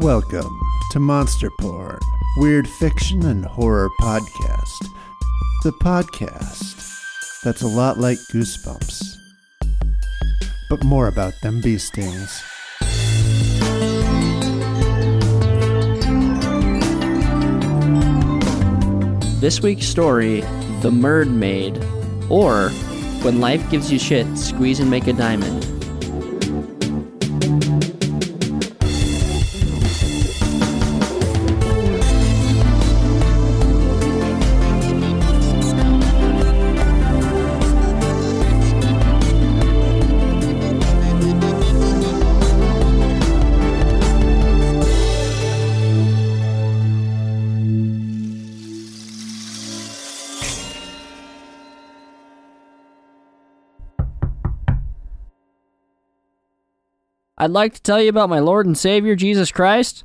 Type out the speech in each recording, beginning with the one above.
Welcome to Monster Porn, weird fiction and horror podcast. The podcast that's a lot like Goosebumps, but more about them bee stings. This week's story The Mermaid, or When Life Gives You Shit, Squeeze and Make a Diamond. I'd like to tell you about my Lord and Savior Jesus Christ.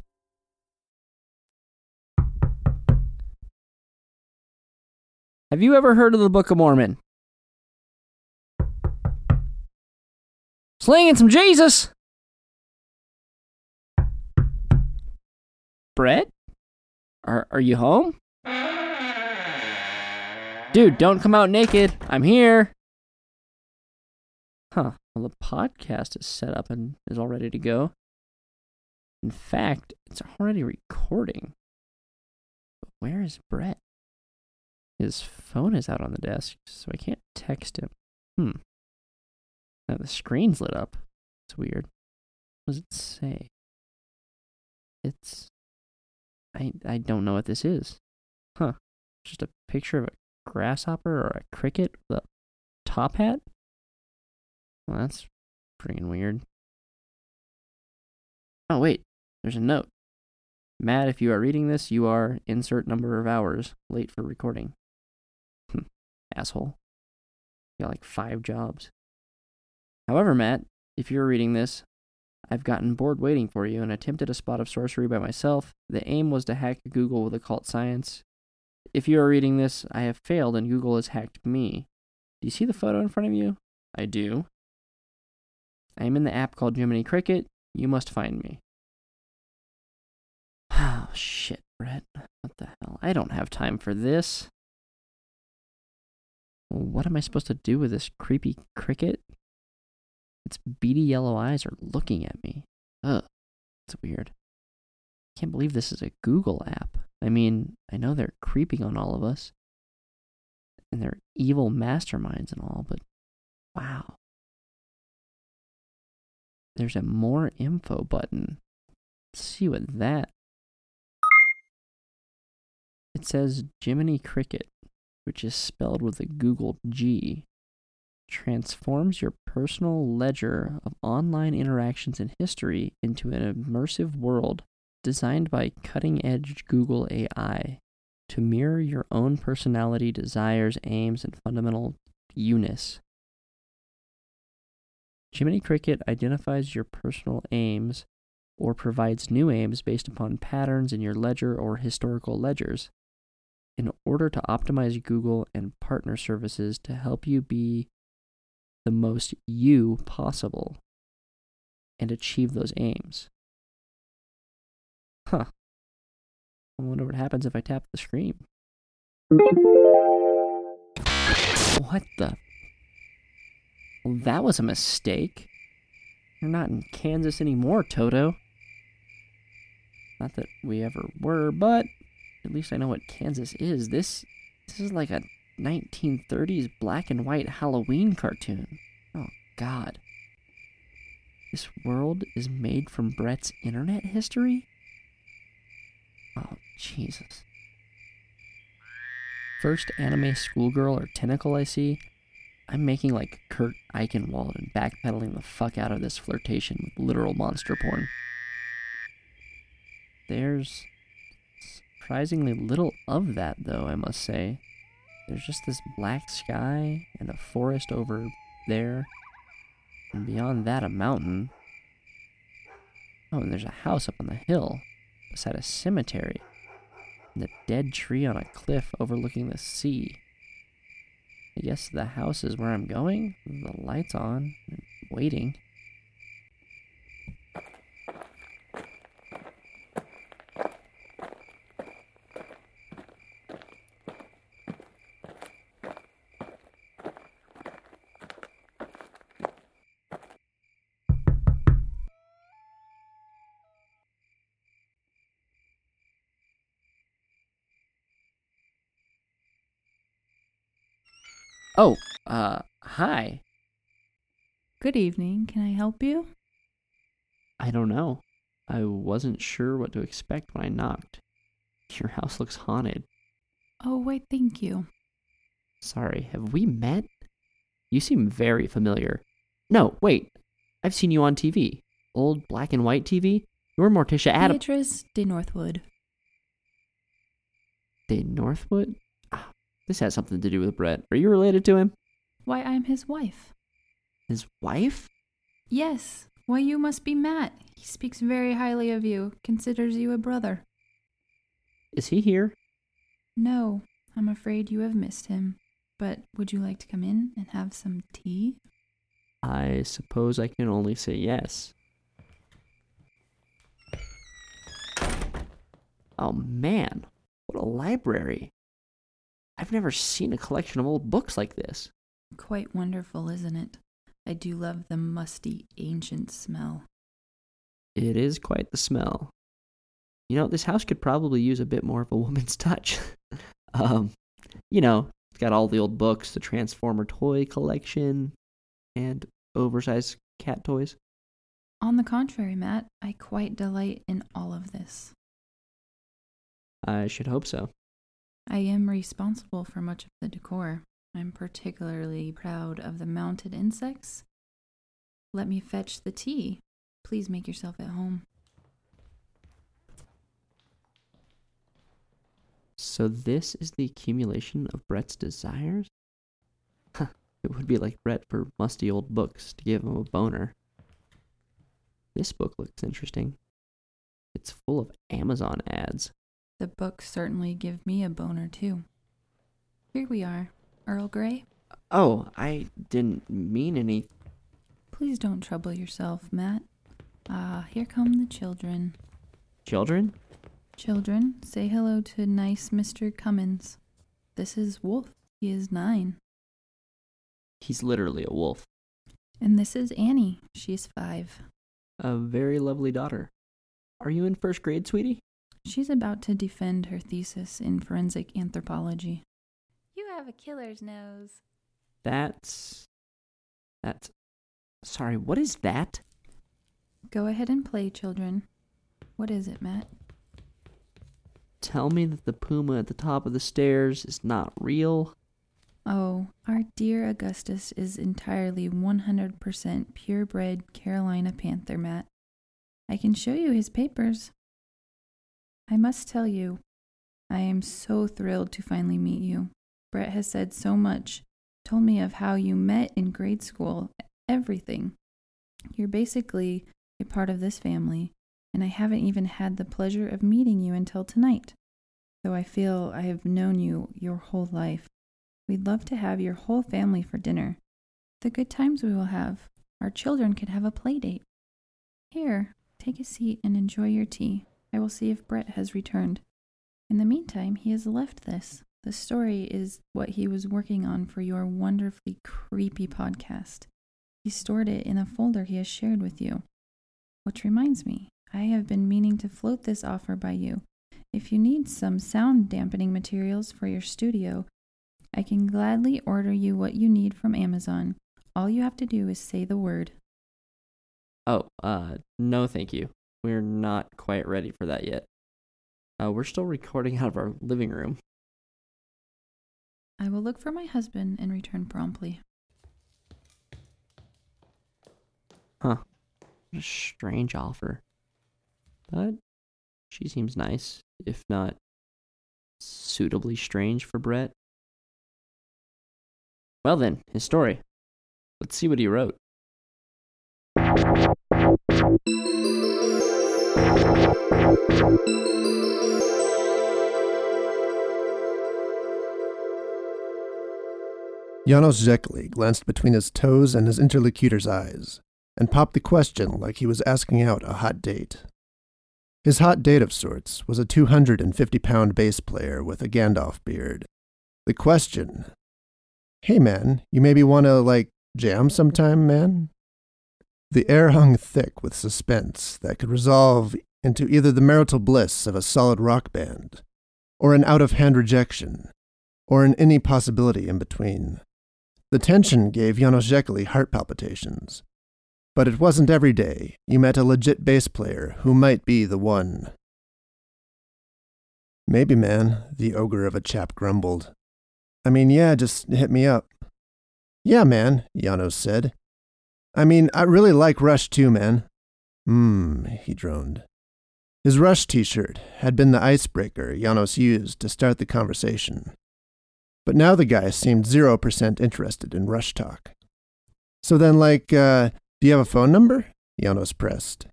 Have you ever heard of the Book of Mormon? Slinging some Jesus! Brett? Are, are you home? Dude, don't come out naked. I'm here. Huh. Well, the podcast is set up and is all ready to go. In fact, it's already recording. But where is Brett? His phone is out on the desk, so I can't text him. Hmm. Now the screen's lit up. It's weird. What does it say? It's. I, I don't know what this is. Huh. Just a picture of a grasshopper or a cricket with a top hat? Well, that's freaking weird. Oh, wait. There's a note. Matt, if you are reading this, you are insert number of hours late for recording. Hmm, asshole. You got like five jobs. However, Matt, if you're reading this, I've gotten bored waiting for you and attempted a spot of sorcery by myself. The aim was to hack Google with occult science. If you are reading this, I have failed and Google has hacked me. Do you see the photo in front of you? I do. I am in the app called Jiminy Cricket. You must find me. Oh, shit, Brett. What the hell? I don't have time for this. What am I supposed to do with this creepy cricket? Its beady yellow eyes are looking at me. Ugh, it's weird. I can't believe this is a Google app. I mean, I know they're creeping on all of us, and they're evil masterminds and all, but wow. There's a more info button. Let's see what that. It says Jiminy Cricket, which is spelled with a Google G, transforms your personal ledger of online interactions and history into an immersive world designed by cutting edge Google AI to mirror your own personality, desires, aims, and fundamental you-ness. Jiminy Cricket identifies your personal aims or provides new aims based upon patterns in your ledger or historical ledgers in order to optimize Google and partner services to help you be the most you possible and achieve those aims. Huh. I wonder what happens if I tap the screen. What the well, that was a mistake. You're not in Kansas anymore, Toto. Not that we ever were, but at least I know what Kansas is. This this is like a 1930s black and white Halloween cartoon. Oh god. This world is made from Brett's internet history? Oh, Jesus. First anime schoolgirl or tentacle I see I'm making like Kurt Eichenwald and backpedaling the fuck out of this flirtation with literal monster porn. There's surprisingly little of that, though, I must say. There's just this black sky and a forest over there, and beyond that, a mountain. Oh, and there's a house up on the hill beside a cemetery, and a dead tree on a cliff overlooking the sea. I guess the house is where I'm going. The light's on. I'm waiting. Oh, uh, hi. Good evening. Can I help you? I don't know. I wasn't sure what to expect when I knocked. Your house looks haunted. Oh, why, thank you. Sorry, have we met? You seem very familiar. No, wait. I've seen you on TV. Old black and white TV. You're Morticia Addams. Beatrice de Northwood. De Northwood? This has something to do with Brett. Are you related to him? Why, I'm his wife. His wife? Yes. Why, you must be Matt. He speaks very highly of you, considers you a brother. Is he here? No, I'm afraid you have missed him. But would you like to come in and have some tea? I suppose I can only say yes. Oh man, what a library! I've never seen a collection of old books like this. Quite wonderful, isn't it? I do love the musty, ancient smell. It is quite the smell. You know, this house could probably use a bit more of a woman's touch. um, you know, it's got all the old books, the Transformer toy collection, and oversized cat toys. On the contrary, Matt, I quite delight in all of this. I should hope so. I am responsible for much of the decor. I'm particularly proud of the mounted insects. Let me fetch the tea. Please make yourself at home. So this is the accumulation of Brett's desires? It would be like Brett for musty old books to give him a boner. This book looks interesting. It's full of Amazon ads. The books certainly give me a boner, too. Here we are, Earl Grey. Oh, I didn't mean any. Please don't trouble yourself, Matt. Ah, here come the children. Children? Children, say hello to nice Mr. Cummins. This is Wolf. He is nine. He's literally a wolf. And this is Annie. She's five. A very lovely daughter. Are you in first grade, sweetie? She's about to defend her thesis in forensic anthropology. You have a killer's nose. That's. That's. Sorry, what is that? Go ahead and play, children. What is it, Matt? Tell me that the puma at the top of the stairs is not real. Oh, our dear Augustus is entirely 100% purebred Carolina Panther, Matt. I can show you his papers. I must tell you, I am so thrilled to finally meet you. Brett has said so much, told me of how you met in grade school, everything. You're basically a part of this family, and I haven't even had the pleasure of meeting you until tonight, though I feel I have known you your whole life. We'd love to have your whole family for dinner. The good times we will have. Our children could have a play date. Here, take a seat and enjoy your tea. I will see if Brett has returned. In the meantime, he has left this. The story is what he was working on for your wonderfully creepy podcast. He stored it in a folder he has shared with you. Which reminds me, I have been meaning to float this offer by you. If you need some sound dampening materials for your studio, I can gladly order you what you need from Amazon. All you have to do is say the word. Oh, uh, no thank you. We're not quite ready for that yet. Uh, we're still recording out of our living room. I will look for my husband and return promptly. Huh. What a strange offer. But she seems nice, if not suitably strange for Brett. Well then, his story. Let's see what he wrote. Janos Zekli glanced between his toes and his interlocutor's eyes, and popped the question like he was asking out a hot date. His hot date of sorts was a 250 pound bass player with a Gandalf beard. The question Hey man, you maybe want to, like, jam sometime, man? The air hung thick with suspense that could resolve into either the marital bliss of a solid rock band, or an out of hand rejection, or an any possibility in between. The tension gave Janos heart palpitations. But it wasn't every day you met a legit bass player who might be the one. Maybe, man, the ogre of a chap grumbled. I mean, yeah, just hit me up. Yeah, man, Janos said. I mean, I really like Rush too, man. Hmm, he droned. His Rush t shirt had been the icebreaker Janos used to start the conversation. But now the guy seemed 0% interested in Rush talk. So then, like, uh, do you have a phone number? Janos pressed.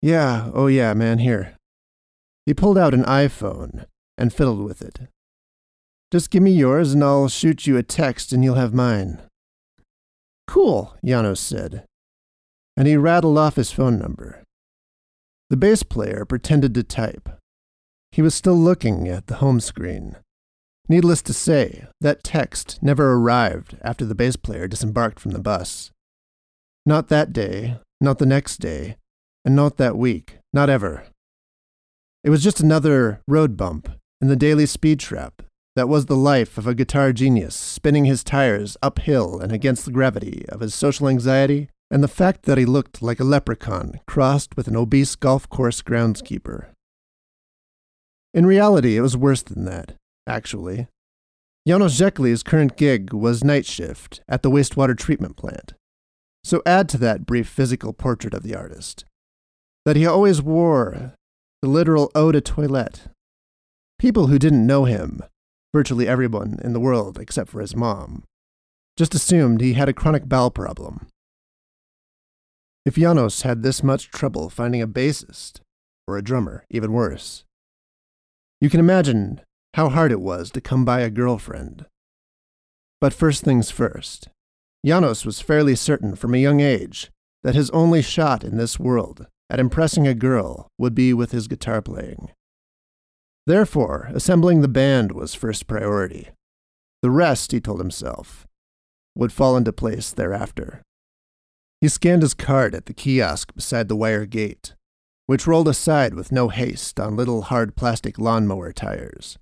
Yeah, oh yeah, man, here. He pulled out an iPhone and fiddled with it. Just give me yours and I'll shoot you a text and you'll have mine. Cool, Janos said. And he rattled off his phone number. The bass player pretended to type. He was still looking at the home screen. Needless to say, that text never arrived after the bass player disembarked from the bus. Not that day, not the next day, and not that week, not ever. It was just another road bump in the daily speed trap that was the life of a guitar genius spinning his tires uphill and against the gravity of his social anxiety and the fact that he looked like a leprechaun crossed with an obese golf course groundskeeper. In reality, it was worse than that, actually. Janos Jekili's current gig was night shift at the wastewater treatment plant. So add to that brief physical portrait of the artist that he always wore the literal eau de toilette. People who didn't know him, virtually everyone in the world except for his mom, just assumed he had a chronic bowel problem. If Janos had this much trouble finding a bassist, or a drummer, even worse, you can imagine how hard it was to come by a girlfriend. But first things first, Janos was fairly certain from a young age that his only shot in this world at impressing a girl would be with his guitar playing. Therefore, assembling the band was first priority. The rest, he told himself, would fall into place thereafter. He scanned his card at the kiosk beside the wire gate, which rolled aside with no haste on little hard plastic lawnmower tires.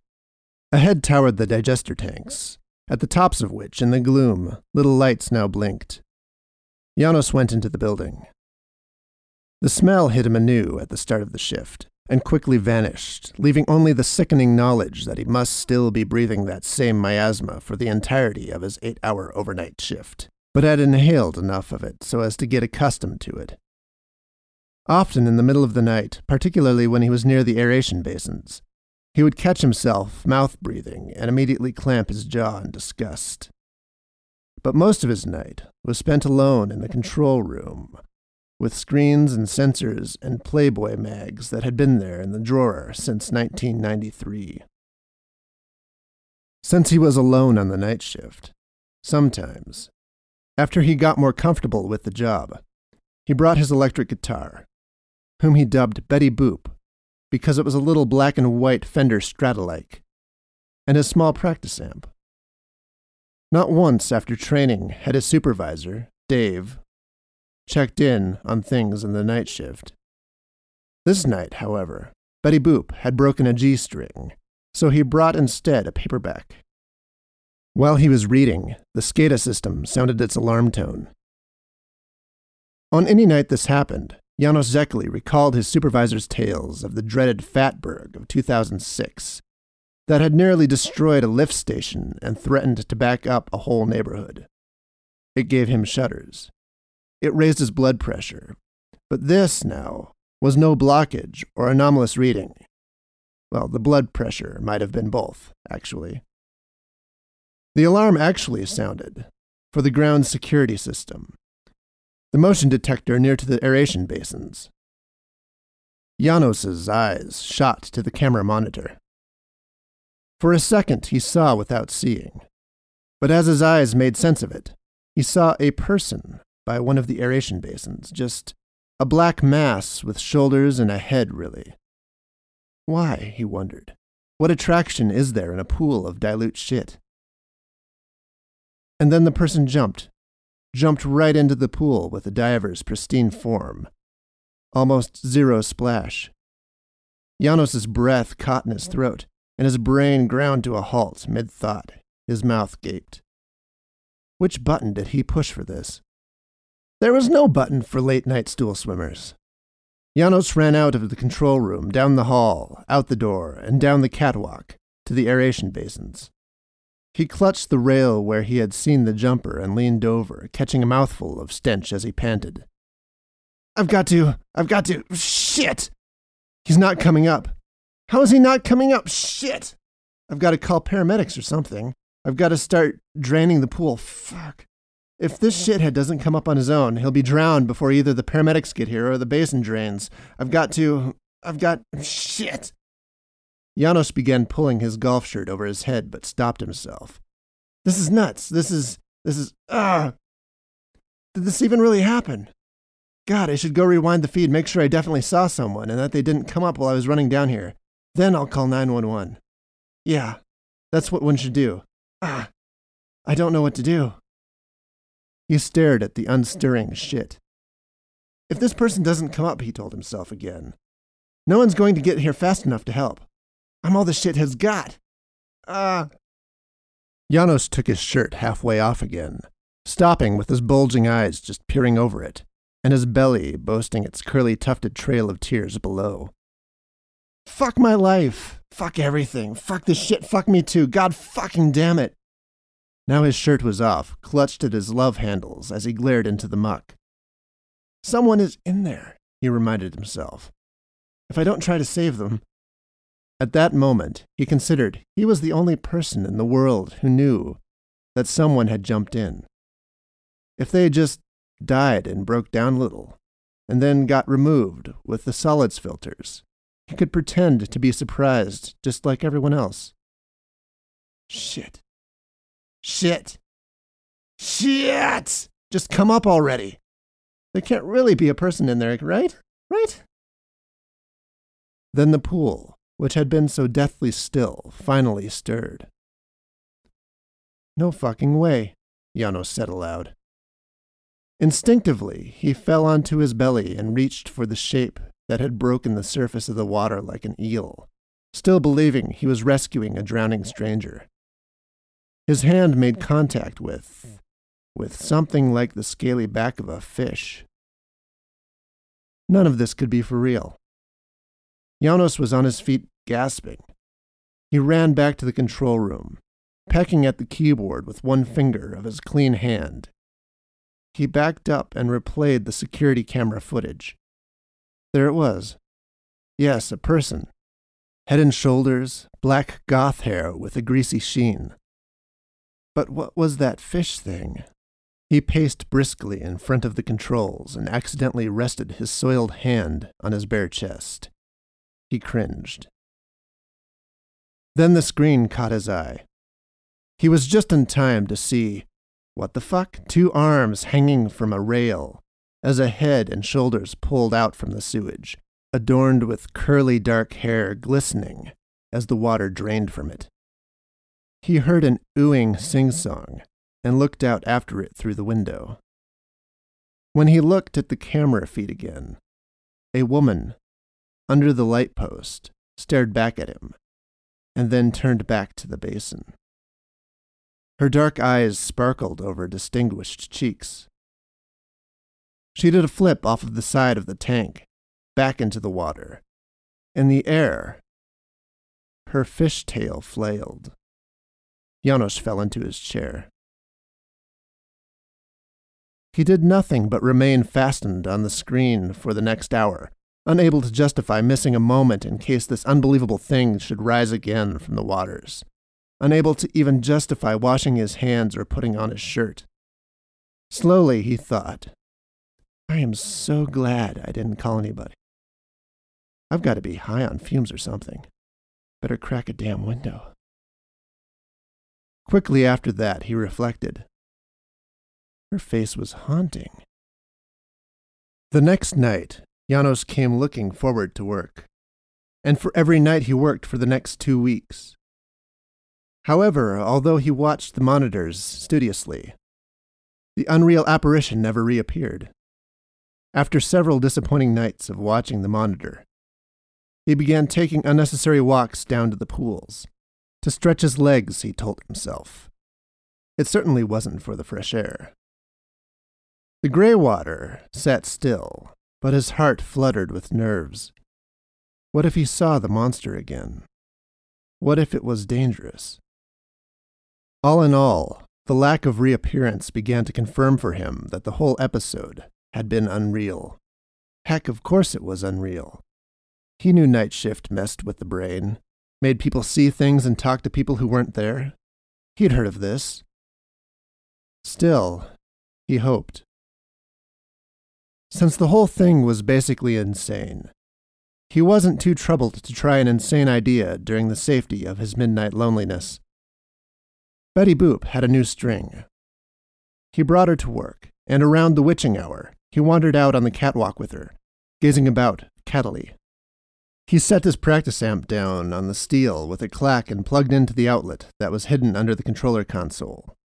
Ahead towered the digester tanks, at the tops of which, in the gloom, little lights now blinked. Janos went into the building. The smell hit him anew at the start of the shift, and quickly vanished, leaving only the sickening knowledge that he must still be breathing that same miasma for the entirety of his eight hour overnight shift, but had inhaled enough of it so as to get accustomed to it. Often in the middle of the night, particularly when he was near the aeration basins, he would catch himself mouth breathing and immediately clamp his jaw in disgust. But most of his night was spent alone in the control room, with screens and sensors and Playboy mags that had been there in the drawer since 1993. Since he was alone on the night shift, sometimes, after he got more comfortable with the job, he brought his electric guitar, whom he dubbed Betty Boop because it was a little black and white Fender Stratolike, and his small practice amp. Not once after training had his supervisor, Dave, checked in on things in the night shift. This night, however, Betty Boop had broken a G string, so he brought instead a paperback. While he was reading, the SCADA system sounded its alarm tone. On any night this happened, Janos Jekili recalled his supervisor's tales of the dreaded Fatberg of 2006 that had nearly destroyed a lift station and threatened to back up a whole neighborhood. It gave him shudders. It raised his blood pressure. But this, now, was no blockage or anomalous reading. Well, the blood pressure might have been both, actually. The alarm actually sounded for the ground security system, the motion detector near to the aeration basins. Janos's eyes shot to the camera monitor. For a second, he saw without seeing. But as his eyes made sense of it, he saw a person by one of the aeration basins, just a black mass with shoulders and a head, really. Why, he wondered. What attraction is there in a pool of dilute shit? And then the person jumped, jumped right into the pool with the diver's pristine form. Almost zero splash. Janos's breath caught in his throat, and his brain ground to a halt mid thought. His mouth gaped. Which button did he push for this? There was no button for late night stool swimmers. Janos ran out of the control room, down the hall, out the door, and down the catwalk to the aeration basins. He clutched the rail where he had seen the jumper and leaned over, catching a mouthful of stench as he panted. I've got to, I've got to, shit! He's not coming up. How is he not coming up? Shit! I've got to call paramedics or something. I've got to start draining the pool. Fuck. If this shithead doesn't come up on his own, he'll be drowned before either the paramedics get here or the basin drains. I've got to. I've got. Shit! Janos began pulling his golf shirt over his head, but stopped himself. This is nuts. This is. This is. Ah! Did this even really happen? God, I should go rewind the feed, make sure I definitely saw someone and that they didn't come up while I was running down here. Then I'll call 911. Yeah, that's what one should do. Ah! I don't know what to do. He stared at the unstirring shit. If this person doesn't come up, he told himself again, no one's going to get here fast enough to help. I'm all the shit has got. Ah. Uh. Janos took his shirt halfway off again, stopping with his bulging eyes just peering over it, and his belly boasting its curly tufted trail of tears below. Fuck my life. Fuck everything. Fuck this shit. Fuck me too. God fucking damn it. Now his shirt was off, clutched at his love handles as he glared into the muck. Someone is in there, he reminded himself. If I don't try to save them. At that moment, he considered he was the only person in the world who knew that someone had jumped in. If they had just died and broke down a little, and then got removed with the solids filters, he could pretend to be surprised just like everyone else. Shit. Shit. Shit! Just come up already. There can't really be a person in there, right? Right? Then the pool, which had been so deathly still, finally stirred. No fucking way, Janos said aloud. Instinctively, he fell onto his belly and reached for the shape that had broken the surface of the water like an eel, still believing he was rescuing a drowning stranger. His hand made contact with, with something like the scaly back of a fish. None of this could be for real. Janos was on his feet, gasping. He ran back to the control room, pecking at the keyboard with one finger of his clean hand. He backed up and replayed the security camera footage. There it was. Yes, a person. Head and shoulders, black goth hair with a greasy sheen. But what was that fish thing? He paced briskly in front of the controls and accidentally rested his soiled hand on his bare chest. He cringed. Then the screen caught his eye. He was just in time to see, what the fuck, two arms hanging from a rail as a head and shoulders pulled out from the sewage, adorned with curly dark hair glistening as the water drained from it. He heard an oohing sing song and looked out after it through the window. When he looked at the camera feed again, a woman, under the light post, stared back at him and then turned back to the basin. Her dark eyes sparkled over distinguished cheeks. She did a flip off of the side of the tank, back into the water. In the air, her fishtail flailed. Janos fell into his chair. He did nothing but remain fastened on the screen for the next hour, unable to justify missing a moment in case this unbelievable thing should rise again from the waters, unable to even justify washing his hands or putting on his shirt. Slowly he thought, I am so glad I didn't call anybody. I've got to be high on fumes or something. Better crack a damn window. Quickly after that, he reflected. Her face was haunting. The next night, Janos came looking forward to work, and for every night he worked for the next two weeks. However, although he watched the monitors studiously, the unreal apparition never reappeared. After several disappointing nights of watching the monitor, he began taking unnecessary walks down to the pools, to stretch his legs, he told himself. It certainly wasn't for the fresh air. The gray water sat still, but his heart fluttered with nerves. What if he saw the monster again? What if it was dangerous? All in all, the lack of reappearance began to confirm for him that the whole episode had been unreal. Heck, of course it was unreal. He knew night shift messed with the brain, made people see things and talk to people who weren't there. He'd heard of this. Still, he hoped. Since the whole thing was basically insane, he wasn't too troubled to try an insane idea during the safety of his midnight loneliness. Betty Boop had a new string. He brought her to work, and around the witching hour, he wandered out on the catwalk with her, gazing about cattily. He set his practice amp down on the steel with a clack and plugged into the outlet that was hidden under the controller console.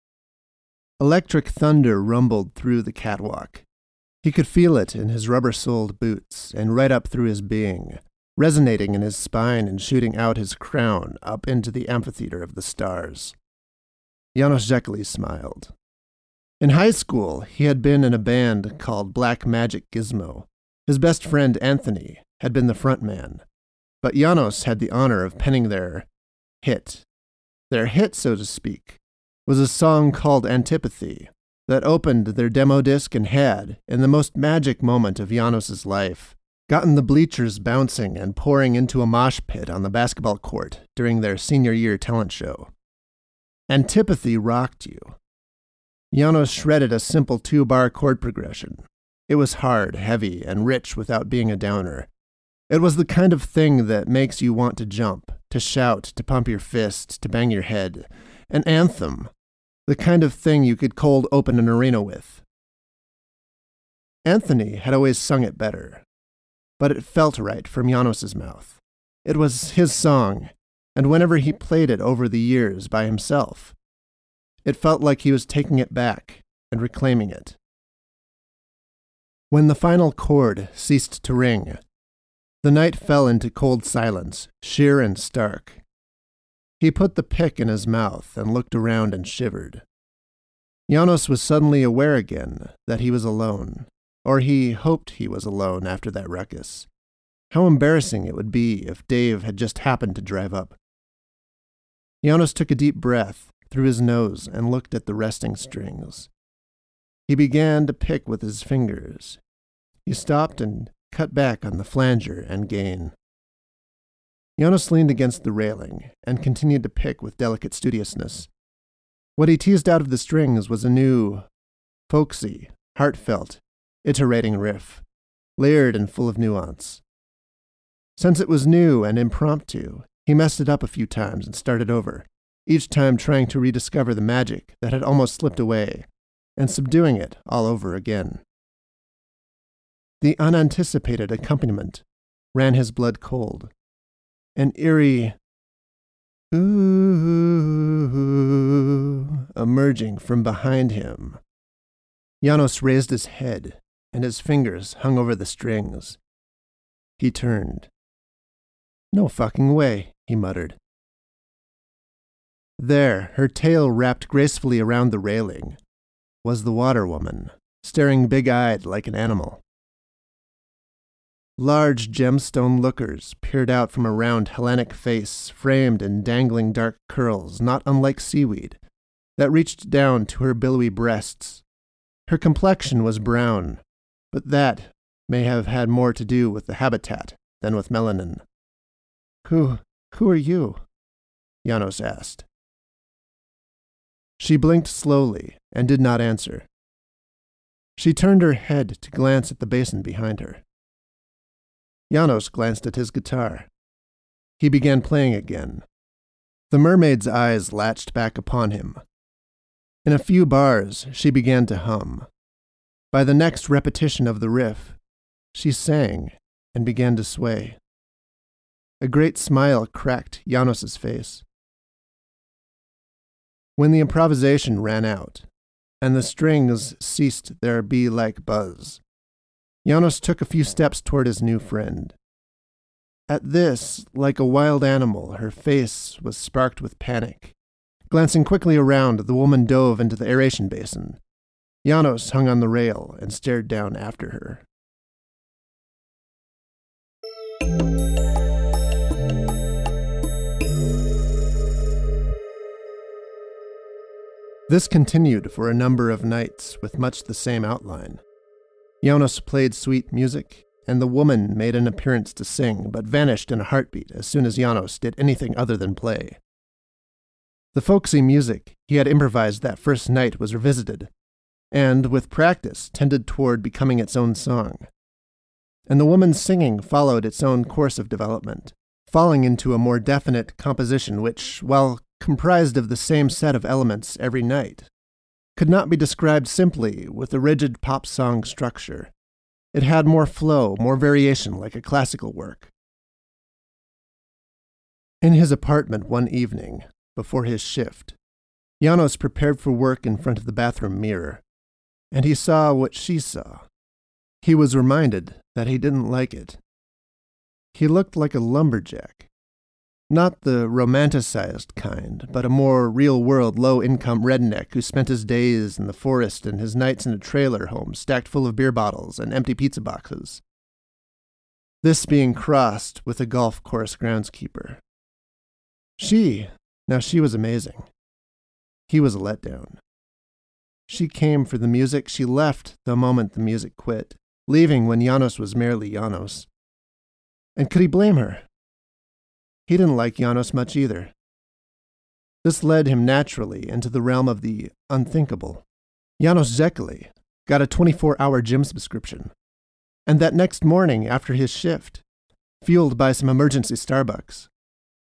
Electric thunder rumbled through the catwalk. He could feel it in his rubber soled boots and right up through his being, resonating in his spine and shooting out his crown up into the amphitheater of the stars. Janos Jekili smiled. In high school, he had been in a band called Black Magic Gizmo. His best friend, Anthony, had been the front man, but Janos had the honor of penning their hit. Their hit, so to speak, was a song called Antipathy that opened their demo disc and had, in the most magic moment of Janos's life, gotten the bleachers bouncing and pouring into a mosh pit on the basketball court during their senior year talent show. Antipathy rocked you. Janos shredded a simple two bar chord progression. It was hard, heavy, and rich without being a downer. It was the kind of thing that makes you want to jump, to shout, to pump your fist, to bang your head. An anthem, the kind of thing you could cold open an arena with. Anthony had always sung it better, but it felt right from Janos's mouth. It was his song, and whenever he played it over the years by himself, it felt like he was taking it back and reclaiming it. When the final chord ceased to ring, the night fell into cold silence, sheer and stark. He put the pick in his mouth and looked around and shivered. Janos was suddenly aware again that he was alone, or he hoped he was alone after that ruckus. How embarrassing it would be if Dave had just happened to drive up. Janos took a deep breath through his nose and looked at the resting strings. He began to pick with his fingers. He stopped and cut back on the flanger and gain. Janos leaned against the railing and continued to pick with delicate studiousness. What he teased out of the strings was a new, folksy, heartfelt, iterating riff, layered and full of nuance. Since it was new and impromptu, he messed it up a few times and started over, each time trying to rediscover the magic that had almost slipped away, and subduing it all over again. The unanticipated accompaniment ran his blood cold an eerie ooh emerging from behind him. Janos raised his head, and his fingers hung over the strings. He turned. No fucking way, he muttered. There, her tail wrapped gracefully around the railing, was the water woman, staring big eyed like an animal. Large gemstone lookers peered out from a round Hellenic face framed in dangling dark curls not unlike seaweed that reached down to her billowy breasts. Her complexion was brown, but that may have had more to do with the habitat than with melanin. Who, who are you? Janos asked. She blinked slowly and did not answer. She turned her head to glance at the basin behind her. Janos glanced at his guitar. He began playing again. The mermaid's eyes latched back upon him. In a few bars, she began to hum. By the next repetition of the riff, she sang and began to sway. A great smile cracked Janos's face. When the improvisation ran out, and the strings ceased their bee like buzz, Janos took a few steps toward his new friend. At this, like a wild animal, her face was sparked with panic. Glancing quickly around, the woman dove into the aeration basin. Janos hung on the rail and stared down after her. This continued for a number of nights with much the same outline. Janos played sweet music, and the woman made an appearance to sing, but vanished in a heartbeat as soon as Janos did anything other than play. The folksy music he had improvised that first night was revisited, and, with practice, tended toward becoming its own song. And the woman's singing followed its own course of development, falling into a more definite composition which, while comprised of the same set of elements every night, could not be described simply with a rigid pop song structure. It had more flow, more variation like a classical work. In his apartment one evening, before his shift, Janos prepared for work in front of the bathroom mirror, and he saw what she saw. He was reminded that he didn't like it. He looked like a lumberjack, not the romanticized kind, but a more real world, low income redneck who spent his days in the forest and his nights in a trailer home stacked full of beer bottles and empty pizza boxes. This being crossed with a golf course groundskeeper. She, now she was amazing. He was a letdown. She came for the music, she left the moment the music quit, leaving when Janos was merely Janos. And could he blame her? He didn't like Janos much either. This led him naturally into the realm of the unthinkable. Janos Zekeli got a 24 hour gym subscription. And that next morning after his shift, fueled by some emergency Starbucks,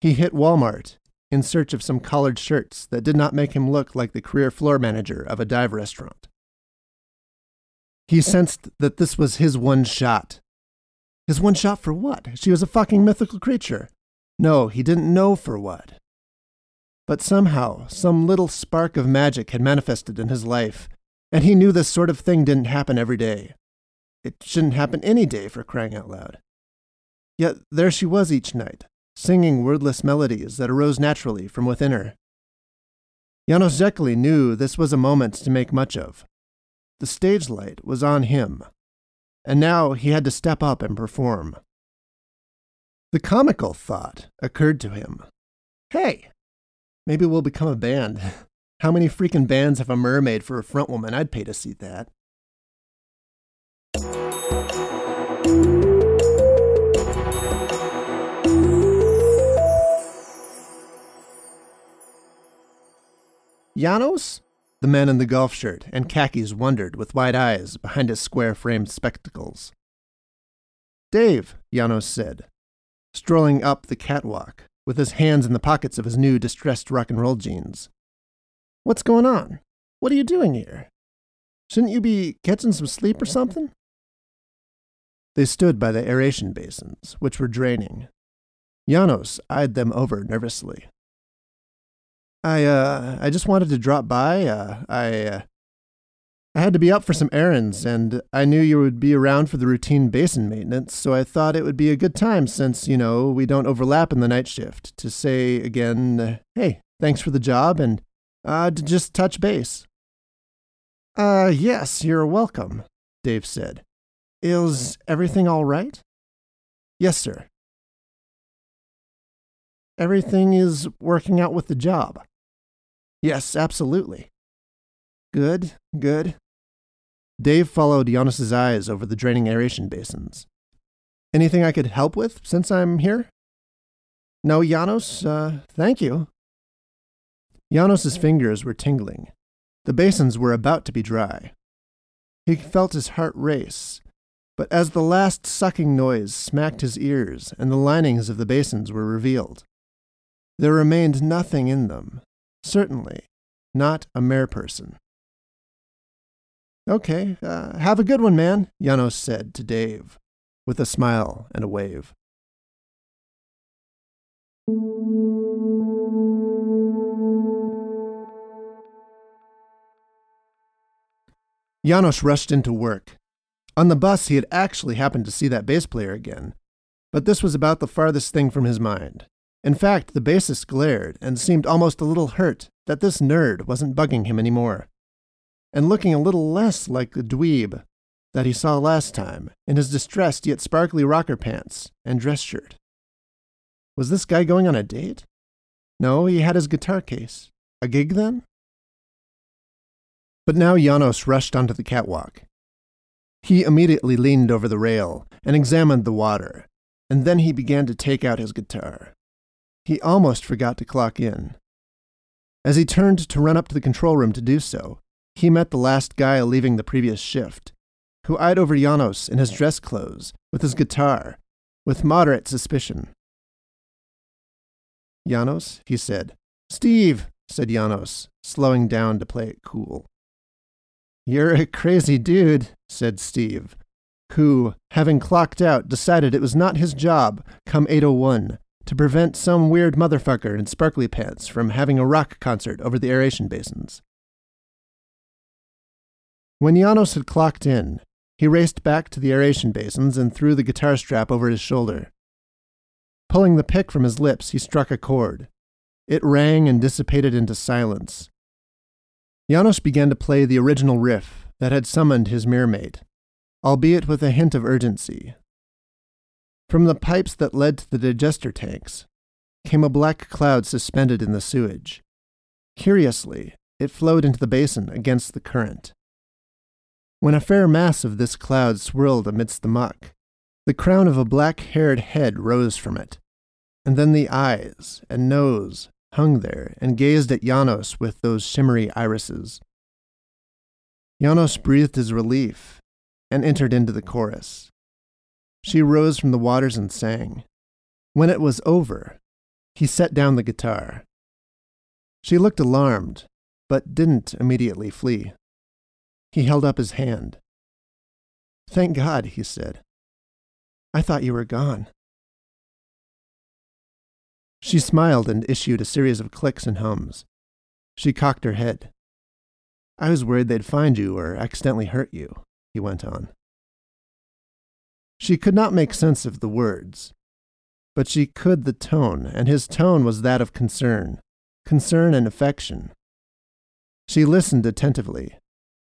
he hit Walmart in search of some collared shirts that did not make him look like the career floor manager of a dive restaurant. He sensed that this was his one shot. His one shot for what? She was a fucking mythical creature. No, he didn't know for what. But somehow, some little spark of magic had manifested in his life, and he knew this sort of thing didn't happen every day. It shouldn't happen any day for crying out loud. Yet there she was each night, singing wordless melodies that arose naturally from within her. Janos Zekeli knew this was a moment to make much of. The stage light was on him, and now he had to step up and perform. The comical thought occurred to him hey, maybe we'll become a band. How many freaking bands have a mermaid for a front woman? I'd pay to see that. Janos? The man in the golf shirt and khakis wondered with wide eyes behind his square framed spectacles. Dave, Janos said, strolling up the catwalk with his hands in the pockets of his new distressed rock and roll jeans. What's going on? What are you doing here? Shouldn't you be catching some sleep or something? They stood by the aeration basins, which were draining. Janos eyed them over nervously. I, uh, I just wanted to drop by. Uh, I, uh, I had to be up for some errands, and I knew you would be around for the routine basin maintenance, so I thought it would be a good time since, you know, we don't overlap in the night shift to say again, uh, hey, thanks for the job, and uh, to just touch base. Uh, yes, you're welcome, Dave said. Is everything all right? Yes, sir. Everything is working out with the job. Yes, absolutely. Good, good. Dave followed Janos's eyes over the draining aeration basins. Anything I could help with since I'm here? No, Janos, uh, thank you. Janos's fingers were tingling. The basins were about to be dry. He felt his heart race, but as the last sucking noise smacked his ears and the linings of the basins were revealed, there remained nothing in them, certainly not a mere person. Okay, uh, have a good one, man, Janos said to Dave, with a smile and a wave. Janos rushed into work. On the bus, he had actually happened to see that bass player again, but this was about the farthest thing from his mind. In fact, the bassist glared and seemed almost a little hurt that this nerd wasn't bugging him anymore, and looking a little less like the dweeb that he saw last time in his distressed yet sparkly rocker pants and dress shirt. Was this guy going on a date? No, he had his guitar case. A gig then? But now Janos rushed onto the catwalk. He immediately leaned over the rail and examined the water, and then he began to take out his guitar. He almost forgot to clock in. As he turned to run up to the control room to do so, he met the last guy leaving the previous shift, who eyed over Janos in his dress clothes with his guitar, with moderate suspicion. Janos, he said. Steve, said Janos, slowing down to play it cool. You're a crazy dude, said Steve, who, having clocked out, decided it was not his job, come 801, to prevent some weird motherfucker in sparkly pants from having a rock concert over the aeration basins. When Janos had clocked in, he raced back to the aeration basins and threw the guitar strap over his shoulder. Pulling the pick from his lips, he struck a chord. It rang and dissipated into silence. Janos began to play the original riff that had summoned his mirror albeit with a hint of urgency. From the pipes that led to the digester tanks came a black cloud suspended in the sewage. Curiously, it flowed into the basin against the current. When a fair mass of this cloud swirled amidst the muck, the crown of a black haired head rose from it, and then the eyes and nose hung there and gazed at Janos with those shimmery irises. Janos breathed his relief and entered into the chorus. She rose from the waters and sang. When it was over, he set down the guitar. She looked alarmed, but didn't immediately flee. He held up his hand. Thank God, he said. I thought you were gone. She smiled and issued a series of clicks and hums. She cocked her head. I was worried they'd find you or accidentally hurt you, he went on. She could not make sense of the words, but she could the tone, and his tone was that of concern, concern and affection. She listened attentively,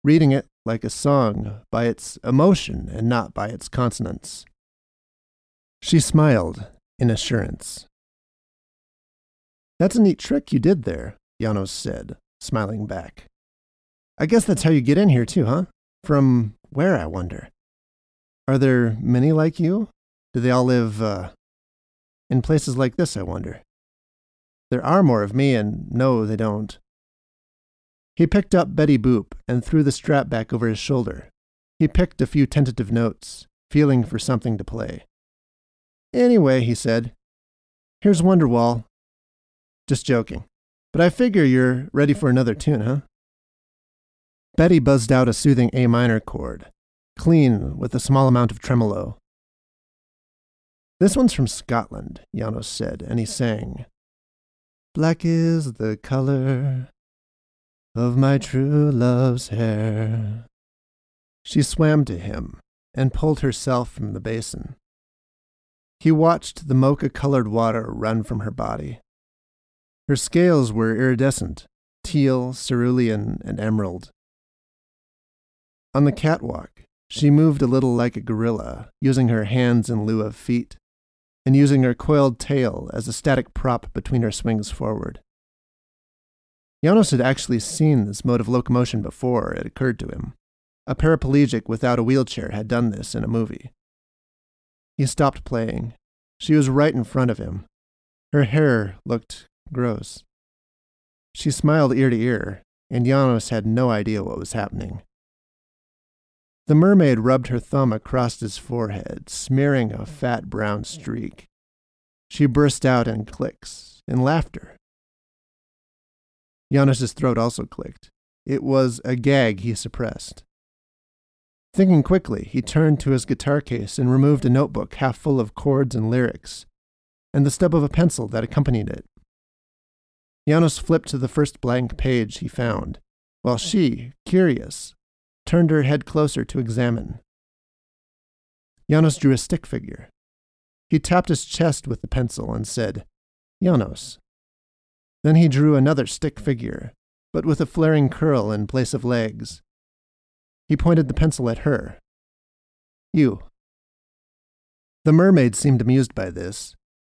reading it like a song by its emotion and not by its consonants. She smiled in assurance. That's a neat trick you did there, Janos said, smiling back. I guess that's how you get in here, too, huh? From where, I wonder? Are there many like you? Do they all live, uh, in places like this, I wonder? There are more of me, and no, they don't. He picked up Betty Boop and threw the strap back over his shoulder. He picked a few tentative notes, feeling for something to play. Anyway, he said, here's Wonderwall. Just joking. But I figure you're ready for another tune, huh? Betty buzzed out a soothing A minor chord, clean with a small amount of tremolo. This one's from Scotland, Janos said, and he sang. Black is the color of my true love's hair. She swam to him and pulled herself from the basin. He watched the mocha colored water run from her body. Her scales were iridescent, teal, cerulean, and emerald. On the catwalk, she moved a little like a gorilla, using her hands in lieu of feet, and using her coiled tail as a static prop between her swings forward. Janos had actually seen this mode of locomotion before it occurred to him. A paraplegic without a wheelchair had done this in a movie. He stopped playing. She was right in front of him. Her hair looked gross. She smiled ear to ear, and Janos had no idea what was happening. The mermaid rubbed her thumb across his forehead, smearing a fat brown streak. She burst out in clicks, in laughter. Janos's throat also clicked. It was a gag he suppressed. Thinking quickly, he turned to his guitar case and removed a notebook half full of chords and lyrics, and the stub of a pencil that accompanied it. Janos flipped to the first blank page he found, while she, curious, turned her head closer to examine. Janos drew a stick figure. He tapped his chest with the pencil and said, Janos. Then he drew another stick figure, but with a flaring curl in place of legs. He pointed the pencil at her. You. The mermaid seemed amused by this.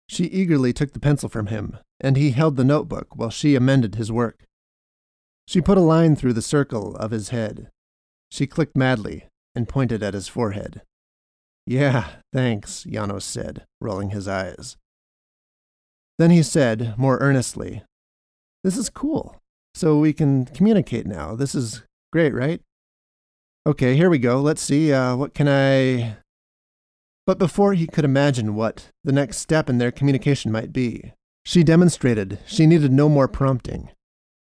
She eagerly took the pencil from him, and he held the notebook while she amended his work. She put a line through the circle of his head. She clicked madly and pointed at his forehead. Yeah, thanks, Janos said, rolling his eyes. Then he said, more earnestly, This is cool. So we can communicate now. This is great, right? Okay, here we go. Let's see. Uh, what can I. But before he could imagine what the next step in their communication might be, she demonstrated she needed no more prompting.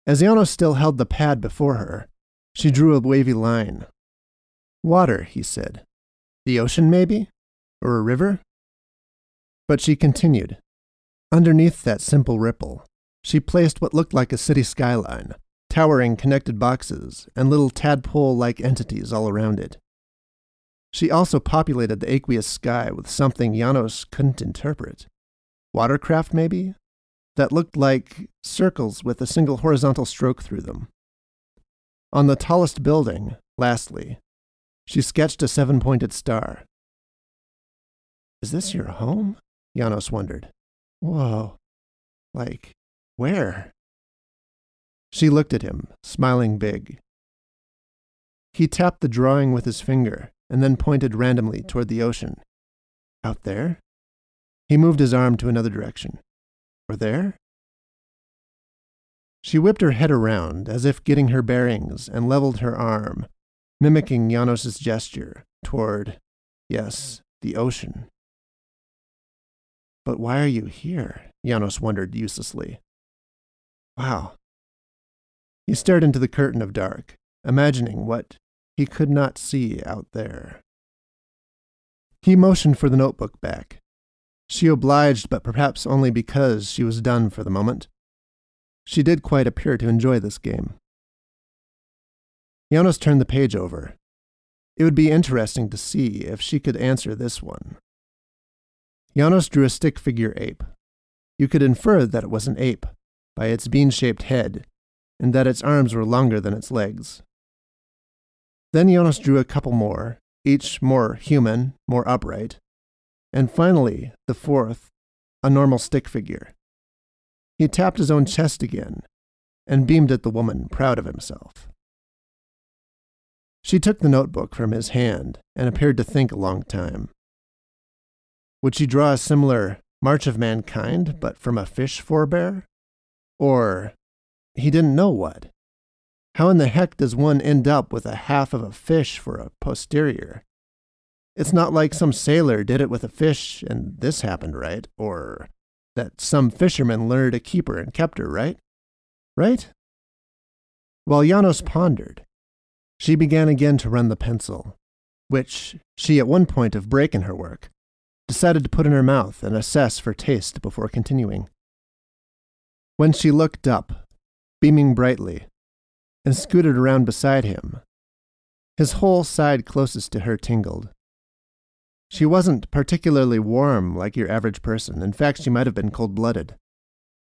As Janos still held the pad before her, she drew a wavy line. Water, he said. The ocean, maybe? Or a river? But she continued. Underneath that simple ripple, she placed what looked like a city skyline, towering connected boxes, and little tadpole like entities all around it. She also populated the aqueous sky with something Janos couldn't interpret. Watercraft, maybe? That looked like circles with a single horizontal stroke through them. On the tallest building, lastly, she sketched a seven pointed star. Is this your home? Janos wondered. Whoa. Like, where? She looked at him, smiling big. He tapped the drawing with his finger and then pointed randomly toward the ocean. Out there? He moved his arm to another direction. Or there? She whipped her head around as if getting her bearings and leveled her arm, mimicking Janos's gesture toward, yes, the ocean. But why are you here? Janos wondered uselessly. Wow. He stared into the curtain of dark, imagining what he could not see out there. He motioned for the notebook back. She obliged, but perhaps only because she was done for the moment. She did quite appear to enjoy this game. Janos turned the page over. It would be interesting to see if she could answer this one. Janos drew a stick figure ape. You could infer that it was an ape by its bean shaped head and that its arms were longer than its legs. Then Janos drew a couple more, each more human, more upright, and finally, the fourth, a normal stick figure. He tapped his own chest again and beamed at the woman, proud of himself. She took the notebook from his hand and appeared to think a long time. Would she draw a similar March of Mankind, but from a fish forebear? Or he didn't know what. How in the heck does one end up with a half of a fish for a posterior? It's not like some sailor did it with a fish and this happened, right? Or that some fisherman lured a keeper and kept her, right? Right? While Janos pondered, she began again to run the pencil, which she at one point of break in her work decided to put in her mouth and assess for taste before continuing. When she looked up, beaming brightly, and scooted around beside him, his whole side closest to her tingled. She wasn't particularly warm like your average person. In fact, she might have been cold blooded.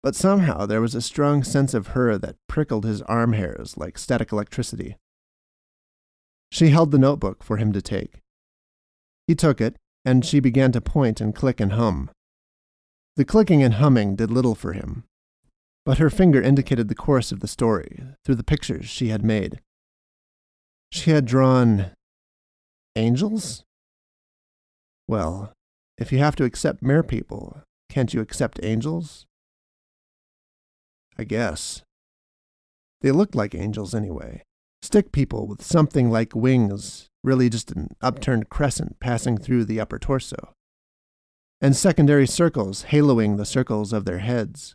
But somehow there was a strong sense of her that prickled his arm hairs like static electricity. She held the notebook for him to take. He took it, and she began to point and click and hum. The clicking and humming did little for him, but her finger indicated the course of the story through the pictures she had made. She had drawn angels? Well, if you have to accept mere people, can't you accept angels? I guess. They looked like angels anyway. Stick people with something like wings really just an upturned crescent passing through the upper torso, and secondary circles haloing the circles of their heads.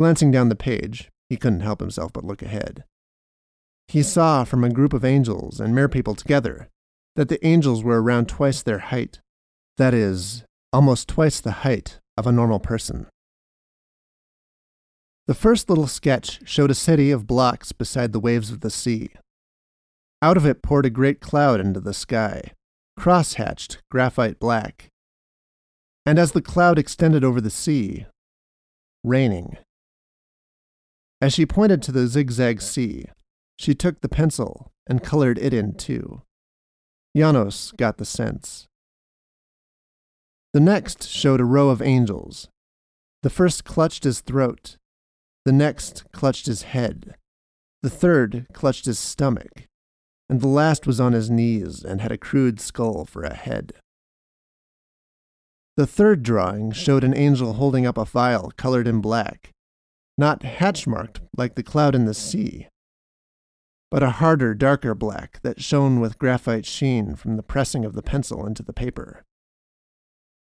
Glancing down the page, he couldn't help himself but look ahead. He saw from a group of angels and merpeople together that the angels were around twice their height, that is, almost twice the height of a normal person. The first little sketch showed a city of blocks beside the waves of the sea, out of it poured a great cloud into the sky, cross-hatched graphite black. And as the cloud extended over the sea, raining. As she pointed to the zigzag sea, she took the pencil and colored it in too. Janos got the sense. The next showed a row of angels. The first clutched his throat, the next clutched his head, the third clutched his stomach, and the last was on his knees and had a crude skull for a head. The third drawing showed an angel holding up a vial colored in black, not hatch marked like the cloud in the sea, but a harder, darker black that shone with graphite sheen from the pressing of the pencil into the paper.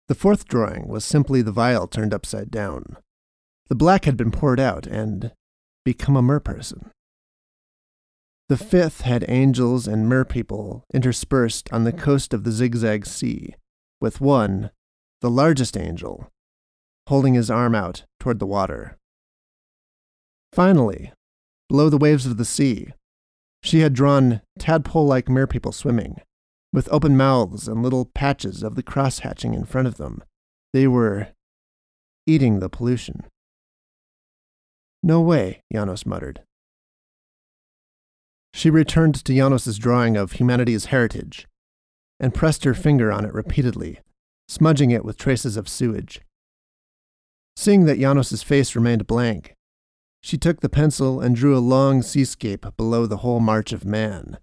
The fourth drawing was simply the vial turned upside down. The black had been poured out and become a merperson. The fifth had angels and merpeople interspersed on the coast of the zigzag sea, with one, the largest angel, holding his arm out toward the water. Finally, below the waves of the sea, she had drawn tadpole like merpeople swimming, with open mouths and little patches of the cross hatching in front of them. They were eating the pollution. No way, Janos muttered. She returned to Janos's drawing of humanity's heritage and pressed her finger on it repeatedly, smudging it with traces of sewage. Seeing that Janos's face remained blank, she took the pencil and drew a long seascape below the whole march of man,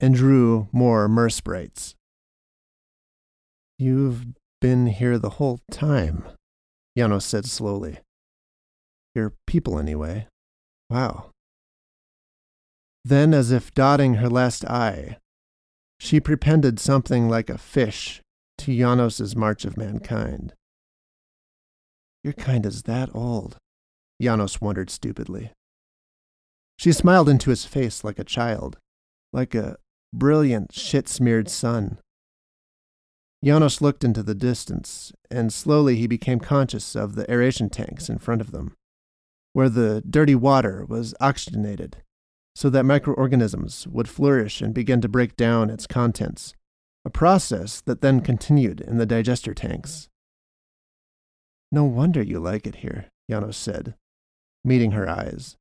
and drew more mer sprites. You've been here the whole time, Janos said slowly. Your people, anyway. Wow. Then, as if dotting her last I, she prepended something like a fish to Janos's March of Mankind. Your kind is that old, Janos wondered stupidly. She smiled into his face like a child, like a brilliant, shit smeared sun. Janos looked into the distance, and slowly he became conscious of the aeration tanks in front of them, where the dirty water was oxygenated so that microorganisms would flourish and begin to break down its contents, a process that then continued in the digester tanks. No wonder you like it here, Janos said, meeting her eyes.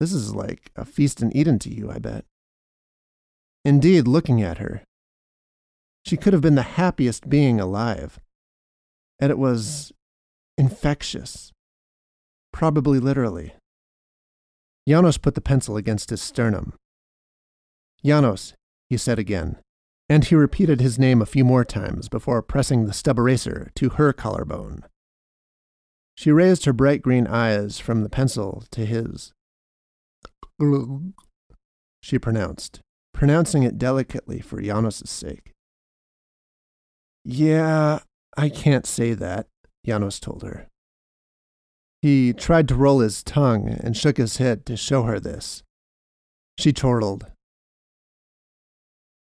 This is like a feast in Eden to you, I bet. Indeed, looking at her, she could have been the happiest being alive. And it was infectious, probably literally. Janos put the pencil against his sternum. Janos, he said again, and he repeated his name a few more times before pressing the stub eraser to her collarbone. She raised her bright green eyes from the pencil to his. She pronounced, pronouncing it delicately for Janos's sake. Yeah, I can't say that, Janos told her. He tried to roll his tongue and shook his head to show her this. She chortled.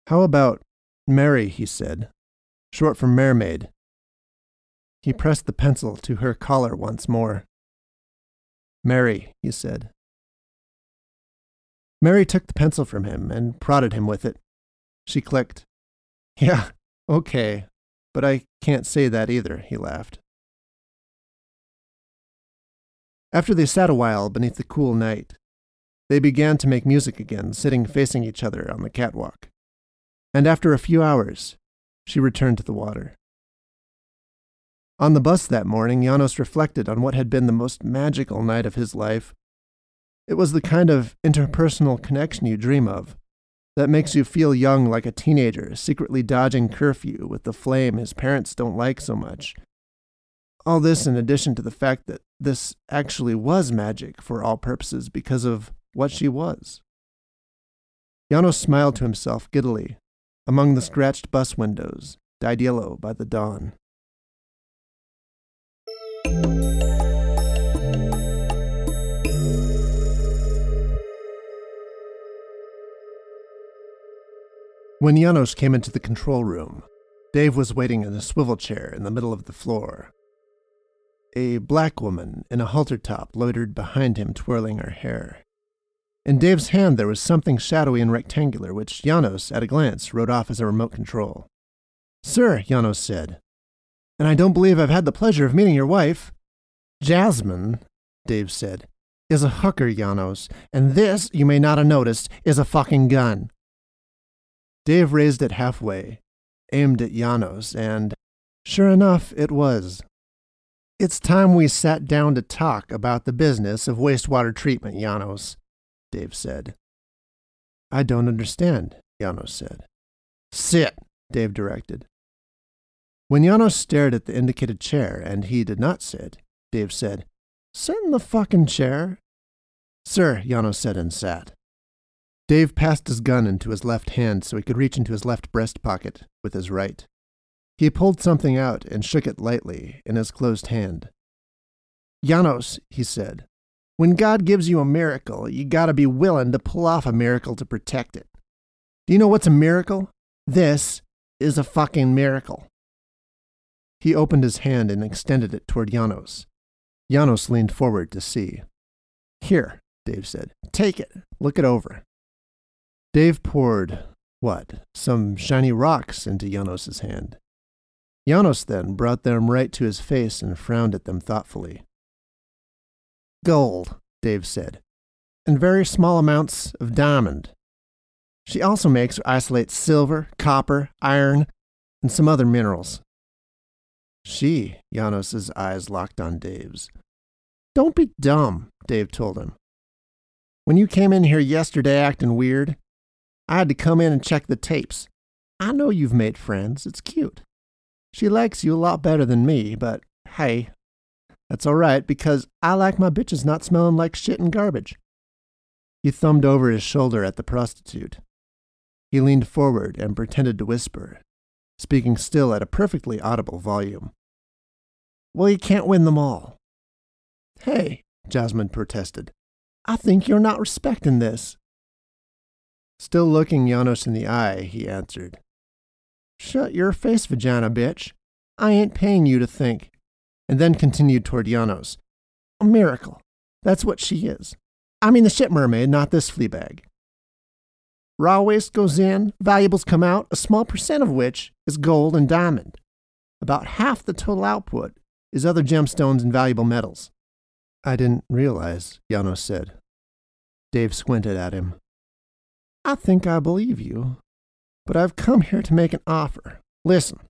How about Mary, he said, short for mermaid. He pressed the pencil to her collar once more. Mary, he said. Mary took the pencil from him and prodded him with it. She clicked. Yeah, okay, but I can't say that either, he laughed. After they sat a while beneath the cool night, they began to make music again, sitting facing each other on the catwalk. And after a few hours, she returned to the water. On the bus that morning, Janos reflected on what had been the most magical night of his life. It was the kind of interpersonal connection you dream of, that makes you feel young like a teenager secretly dodging curfew with the flame his parents don't like so much all this in addition to the fact that this actually was magic for all purposes because of what she was. Janos smiled to himself giddily among the scratched bus windows, dyed yellow by the dawn. When Janos came into the control room, Dave was waiting in a swivel chair in the middle of the floor, a black woman in a halter top loitered behind him, twirling her hair. In Dave's hand there was something shadowy and rectangular, which Janos, at a glance, wrote off as a remote control. Sir, Janos said. And I don't believe I've had the pleasure of meeting your wife. Jasmine, Dave said, is a hooker, Janos, and this, you may not have noticed, is a fucking gun. Dave raised it halfway, aimed at Janos, and sure enough, it was. It's time we sat down to talk about the business of wastewater treatment, Janos, Dave said. I don't understand, Janos said. Sit, Dave directed. When Janos stared at the indicated chair and he did not sit, Dave said, Sit in the fucking chair. Sir, Janos said and sat. Dave passed his gun into his left hand so he could reach into his left breast pocket with his right. He pulled something out and shook it lightly in his closed hand. Janos, he said, when God gives you a miracle, you gotta be willing to pull off a miracle to protect it. Do you know what's a miracle? This is a fucking miracle. He opened his hand and extended it toward Janos. Janos leaned forward to see. Here, Dave said. Take it. Look it over. Dave poured, what, some shiny rocks into Janos's hand. Janos then brought them right to his face and frowned at them thoughtfully. Gold, Dave said, and very small amounts of diamond. She also makes or isolates silver, copper, iron, and some other minerals. She, Janos's eyes locked on Dave's. Don't be dumb, Dave told him. When you came in here yesterday acting weird, I had to come in and check the tapes. I know you've made friends. It's cute. She likes you a lot better than me, but hey, that's all right because I like my bitches not smelling like shit and garbage. He thumbed over his shoulder at the prostitute. He leaned forward and pretended to whisper, speaking still at a perfectly audible volume. Well, you can't win them all. Hey, Jasmine protested. I think you're not respecting this. Still looking Janos in the eye, he answered. Shut your face, vagina, bitch. I ain't paying you to think. And then continued toward Janos. A miracle. That's what she is. I mean the ship mermaid, not this flea bag. Raw waste goes in, valuables come out, a small percent of which is gold and diamond. About half the total output is other gemstones and valuable metals. I didn't realize, Janos said. Dave squinted at him. I think I believe you, but I've come here to make an offer. Listen,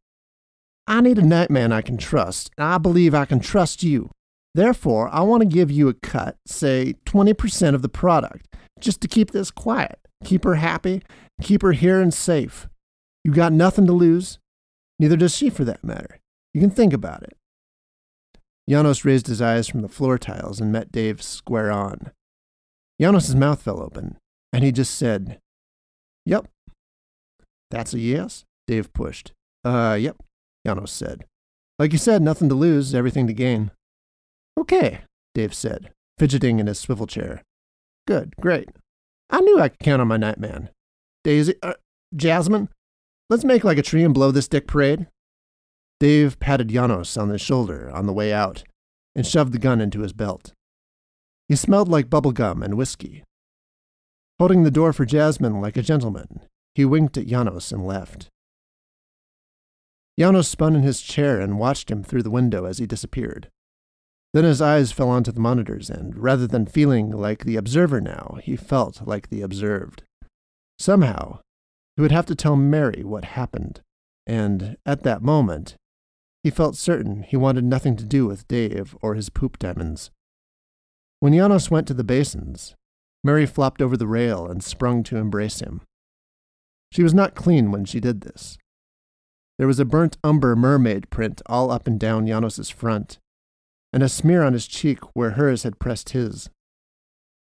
I need a nightman I can trust, and I believe I can trust you. Therefore, I want to give you a cut, say 20% of the product, just to keep this quiet, keep her happy, keep her here and safe. You got nothing to lose. Neither does she, for that matter. You can think about it. Janos raised his eyes from the floor tiles and met Dave square on. Janos's mouth fell open, and he just said, Yep. That's a yes? Dave pushed. Uh, yep, Janos said. Like you said, nothing to lose, everything to gain. Okay, Dave said, fidgeting in his swivel chair. Good, great. I knew I could count on my nightman. Daisy, uh, Jasmine, let's make like a tree and blow this dick parade. Dave patted Janos on the shoulder on the way out and shoved the gun into his belt. He smelled like bubble gum and whiskey. Holding the door for Jasmine like a gentleman, he winked at Janos and left. Janos spun in his chair and watched him through the window as he disappeared. Then his eyes fell onto the monitors, and rather than feeling like the observer now, he felt like the observed. Somehow, he would have to tell Mary what happened, and at that moment, he felt certain he wanted nothing to do with Dave or his poop diamonds. When Janos went to the basins, Mary flopped over the rail and sprung to embrace him. She was not clean when she did this. There was a burnt umber mermaid print all up and down Janos's front, and a smear on his cheek where hers had pressed his.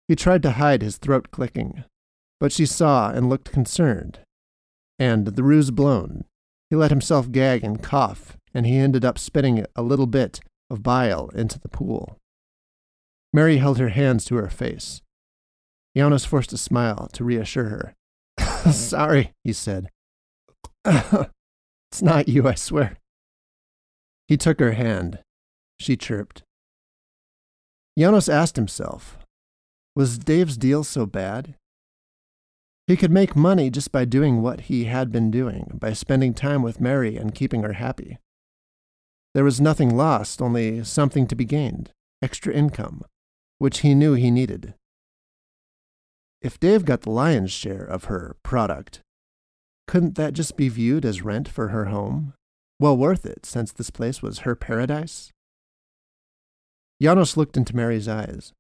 He tried to hide his throat clicking, but she saw and looked concerned. And, the ruse blown, he let himself gag and cough, and he ended up spitting a little bit of bile into the pool. Mary held her hands to her face. Janos forced a smile to reassure her. Sorry, he said. it's not you, I swear. He took her hand. She chirped. Janos asked himself, was Dave's deal so bad? He could make money just by doing what he had been doing, by spending time with Mary and keeping her happy. There was nothing lost, only something to be gained extra income, which he knew he needed. If Dave got the lion's share of her product, couldn't that just be viewed as rent for her home? Well worth it, since this place was her paradise? Janos looked into Mary's eyes.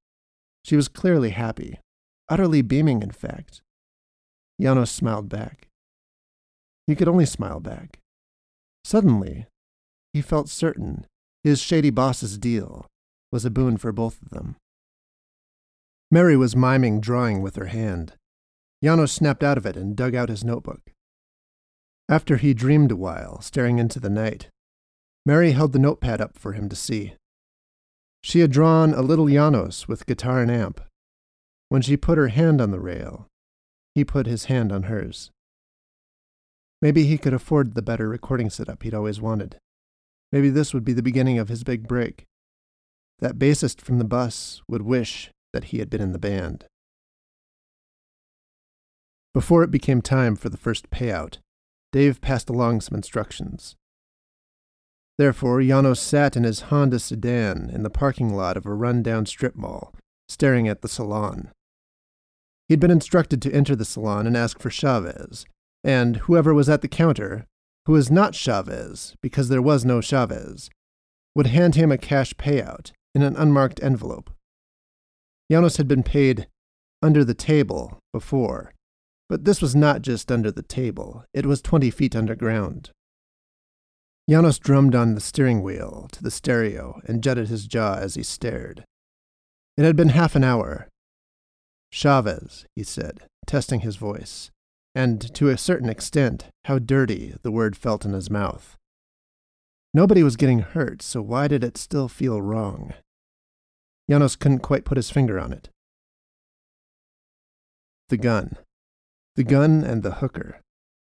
She was clearly happy, utterly beaming, in fact. Janos smiled back. He could only smile back. Suddenly, he felt certain his shady boss's deal was a boon for both of them. Mary was miming drawing with her hand. Janos snapped out of it and dug out his notebook. After he dreamed a while, staring into the night, Mary held the notepad up for him to see. She had drawn a little Janos with guitar and amp. When she put her hand on the rail, he put his hand on hers. Maybe he could afford the better recording setup he'd always wanted. Maybe this would be the beginning of his big break. That bassist from the bus would wish that he had been in the band. Before it became time for the first payout, Dave passed along some instructions. Therefore, Janos sat in his Honda sedan in the parking lot of a run-down strip mall, staring at the salon. He'd been instructed to enter the salon and ask for Chavez, and whoever was at the counter, who was not Chavez, because there was no Chavez, would hand him a cash payout in an unmarked envelope. Janos had been paid under the table before, but this was not just under the table, it was twenty feet underground. Janos drummed on the steering wheel to the stereo and jutted his jaw as he stared. It had been half an hour. Chavez, he said, testing his voice, and to a certain extent, how dirty the word felt in his mouth. Nobody was getting hurt, so why did it still feel wrong? Janos couldn't quite put his finger on it. The gun. The gun and the hooker.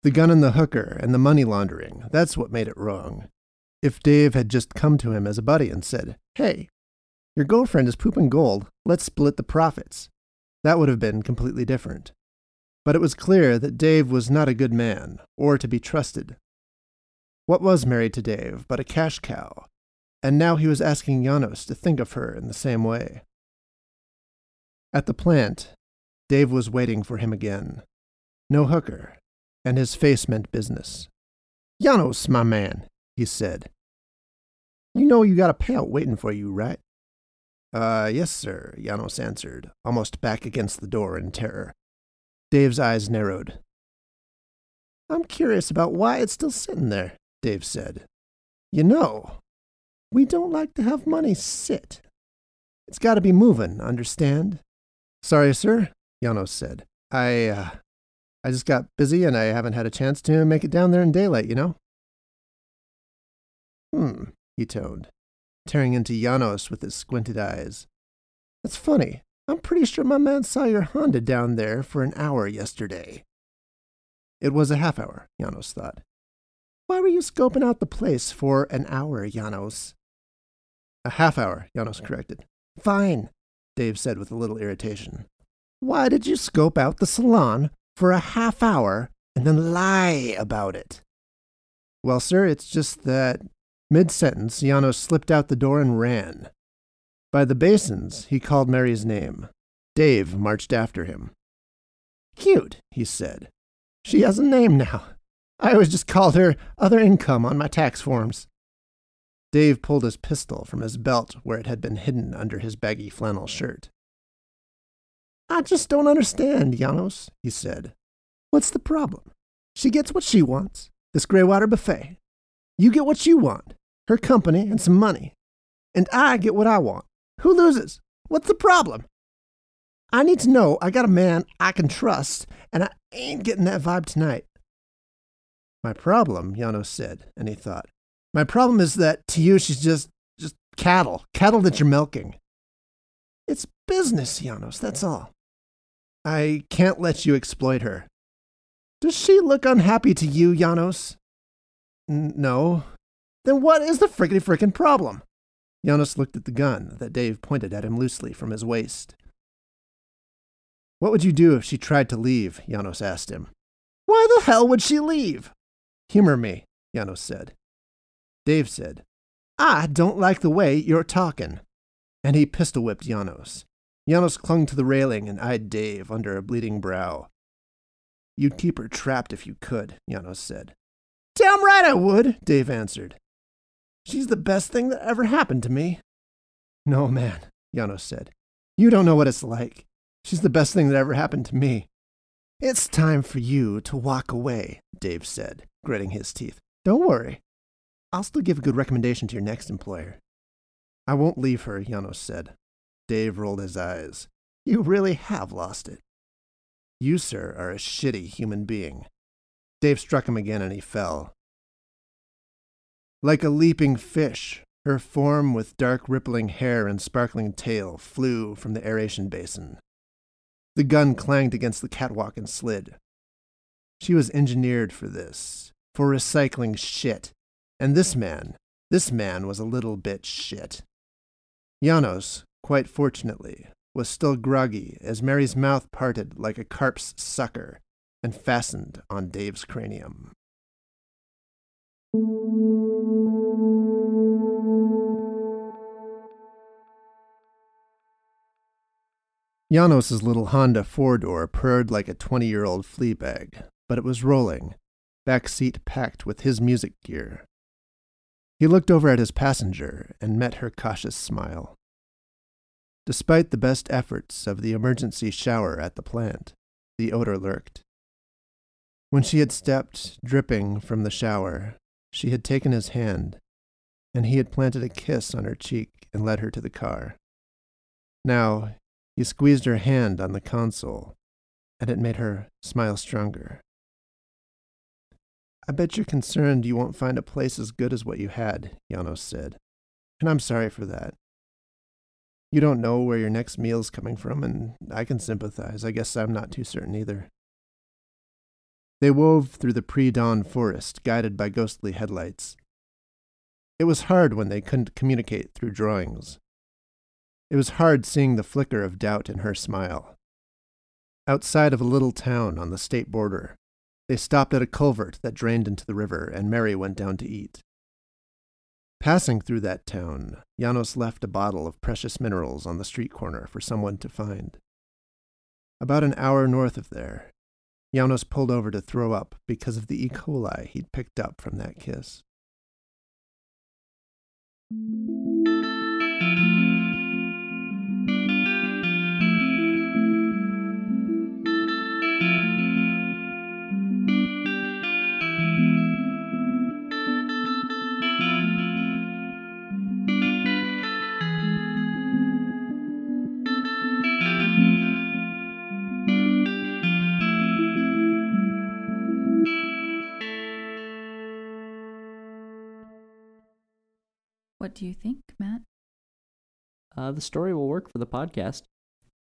The gun and the hooker and the money laundering, that's what made it wrong. If Dave had just come to him as a buddy and said, Hey, your girlfriend is pooping gold, let's split the profits, that would have been completely different. But it was clear that Dave was not a good man, or to be trusted. What was Mary to Dave but a cash cow? And now he was asking Janos to think of her in the same way. At the plant, Dave was waiting for him again. No hooker, and his face meant business. Janos, my man, he said. You know you got a payout waiting for you, right? Uh, yes, sir, Janos answered, almost back against the door in terror. Dave's eyes narrowed. I'm curious about why it's still sitting there, Dave said. You know, we don't like to have money sit. It's got to be moving, understand? Sorry, sir, Janos said. I, uh, I just got busy and I haven't had a chance to make it down there in daylight, you know? Hmm, he toned, tearing into Janos with his squinted eyes. That's funny. I'm pretty sure my man saw your Honda down there for an hour yesterday. It was a half hour, Janos thought. Why were you scoping out the place for an hour, Janos? A half hour, Janos corrected. Fine, Dave said with a little irritation. Why did you scope out the salon for a half hour and then lie about it. Well, sir, it's just that mid sentence, Janos slipped out the door and ran. By the basins, he called Mary's name. Dave marched after him. Cute, he said. She has a name now. I always just called her other income on my tax forms. Dave pulled his pistol from his belt where it had been hidden under his baggy flannel shirt. I just don't understand, Janos, he said. What's the problem? She gets what she wants, this Greywater buffet. You get what you want, her company and some money. And I get what I want. Who loses? What's the problem? I need to know I got a man I can trust, and I ain't getting that vibe tonight. My problem, Janos said, and he thought, my problem is that to you she's just just cattle, cattle that you're milking. It's business, Janos, that's all. I can't let you exploit her. Does she look unhappy to you, Janos? N- no. Then what is the frickety frickin' problem? Janos looked at the gun that Dave pointed at him loosely from his waist. What would you do if she tried to leave? Janos asked him. Why the hell would she leave? Humor me, Janos said. Dave said, I don't like the way you're talking. And he pistol whipped Janos. Janos clung to the railing and eyed Dave under a bleeding brow. You'd keep her trapped if you could, Janos said. Damn right I would, Dave answered. She's the best thing that ever happened to me. No, man, Janos said. You don't know what it's like. She's the best thing that ever happened to me. It's time for you to walk away, Dave said, gritting his teeth. Don't worry. I'll still give a good recommendation to your next employer. I won't leave her, Janos said. Dave rolled his eyes. You really have lost it. You, sir, are a shitty human being. Dave struck him again and he fell. Like a leaping fish, her form with dark rippling hair and sparkling tail flew from the aeration basin. The gun clanged against the catwalk and slid. She was engineered for this, for recycling shit. And this man, this man was a little bit shit. Janos, quite fortunately, was still groggy as Mary's mouth parted like a carp's sucker and fastened on Dave's cranium. Janos's little Honda four door purred like a 20 year old flea bag, but it was rolling, back seat packed with his music gear. He looked over at his passenger and met her cautious smile. Despite the best efforts of the emergency shower at the plant, the odor lurked. When she had stepped, dripping, from the shower, she had taken his hand, and he had planted a kiss on her cheek and led her to the car. Now he squeezed her hand on the console, and it made her smile stronger. I bet you're concerned you won't find a place as good as what you had, Janos said. And I'm sorry for that. You don't know where your next meal's coming from, and I can sympathize. I guess I'm not too certain either. They wove through the pre dawn forest, guided by ghostly headlights. It was hard when they couldn't communicate through drawings. It was hard seeing the flicker of doubt in her smile. Outside of a little town on the state border, they stopped at a culvert that drained into the river, and Mary went down to eat. Passing through that town, Janos left a bottle of precious minerals on the street corner for someone to find. About an hour north of there, Janos pulled over to throw up because of the E. coli he'd picked up from that kiss. What do you think, Matt? Uh, the story will work for the podcast.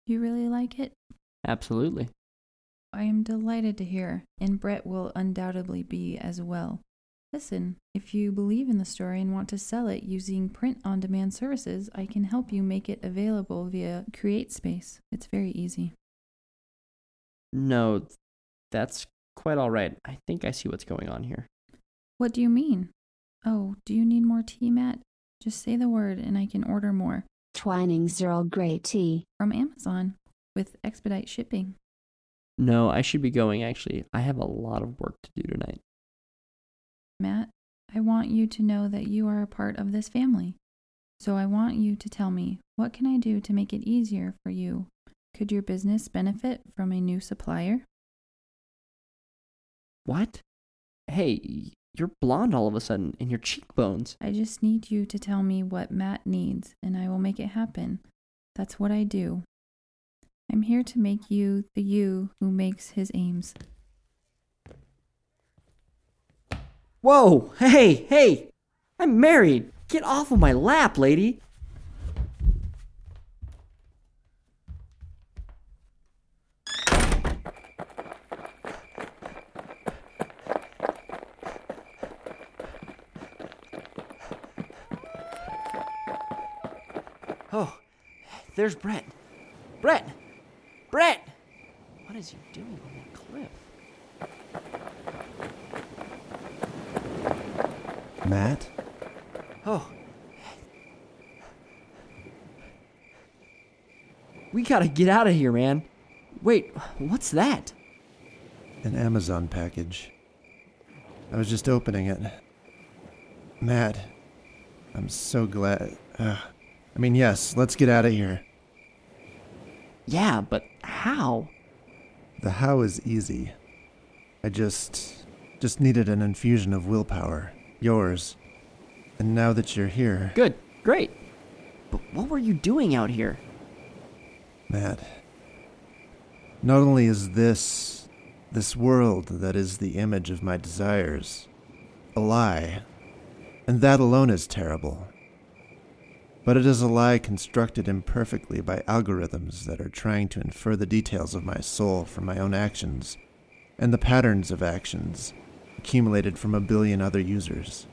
You really like it? Absolutely. I am delighted to hear, and Brett will undoubtedly be as well. Listen, if you believe in the story and want to sell it using print on demand services, I can help you make it available via CreateSpace. It's very easy. No, that's quite all right. I think I see what's going on here. What do you mean? Oh, do you need more tea, Matt? Just say the word and I can order more. Twinings Earl Grey tea. From Amazon with expedite shipping. No, I should be going, actually. I have a lot of work to do tonight. Matt, I want you to know that you are a part of this family. So I want you to tell me, what can I do to make it easier for you? Could your business benefit from a new supplier? What? Hey, you're blonde all of a sudden, and your cheekbones. I just need you to tell me what Matt needs, and I will make it happen. That's what I do. I'm here to make you the you who makes his aims. Whoa! Hey, hey! I'm married! Get off of my lap, lady! There's Brett. Brett! Brett! What is he doing on that cliff? Matt? Oh. We gotta get out of here, man. Wait, what's that? An Amazon package. I was just opening it. Matt, I'm so glad. Uh, I mean, yes, let's get out of here. Yeah, but how? The how is easy. I just. just needed an infusion of willpower. Yours. And now that you're here, Good, great. But what were you doing out here? Matt, not only is this. this world that is the image of my desires a lie, and that alone is terrible. But it is a lie constructed imperfectly by algorithms that are trying to infer the details of my soul from my own actions, and the patterns of actions accumulated from a billion other users.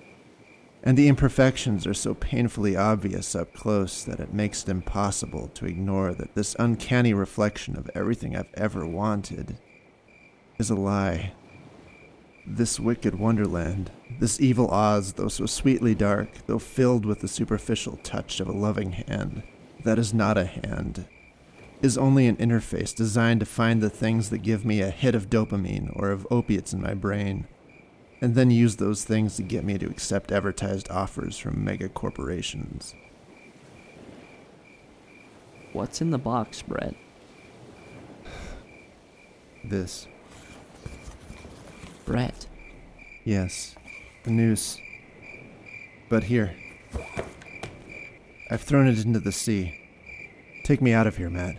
And the imperfections are so painfully obvious up close that it makes it impossible to ignore that this uncanny reflection of everything I've ever wanted is a lie. This wicked wonderland, this evil Oz, though so sweetly dark, though filled with the superficial touch of a loving hand, that is not a hand, is only an interface designed to find the things that give me a hit of dopamine or of opiates in my brain, and then use those things to get me to accept advertised offers from mega corporations. What's in the box, Brett? This, Yes, the noose. But here, I've thrown it into the sea. Take me out of here, Matt.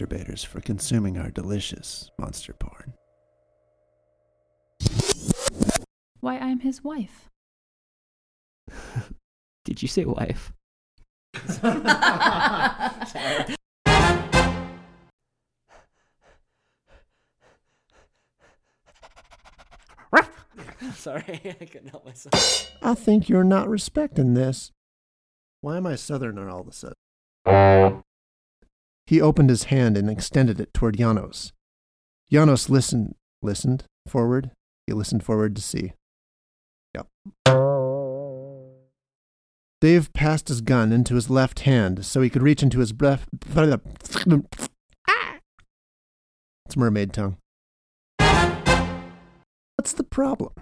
You, monster baiters, for consuming our delicious monster porn. Why, I'm his wife. Did you say wife? Sorry, I couldn't help myself. I think you're not respecting this. Why am I southerner all of a sudden? He opened his hand and extended it toward Janos. Janos listened, listened forward. He listened forward to see. Yep. Dave passed his gun into his left hand so he could reach into his breath. It's mermaid tongue. What's the problem?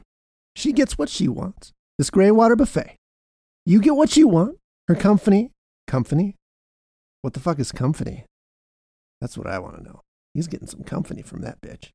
She gets what she wants. This gray water buffet. You get what you want. Her company. Company? What the fuck is company? That's what I want to know. He's getting some company from that bitch.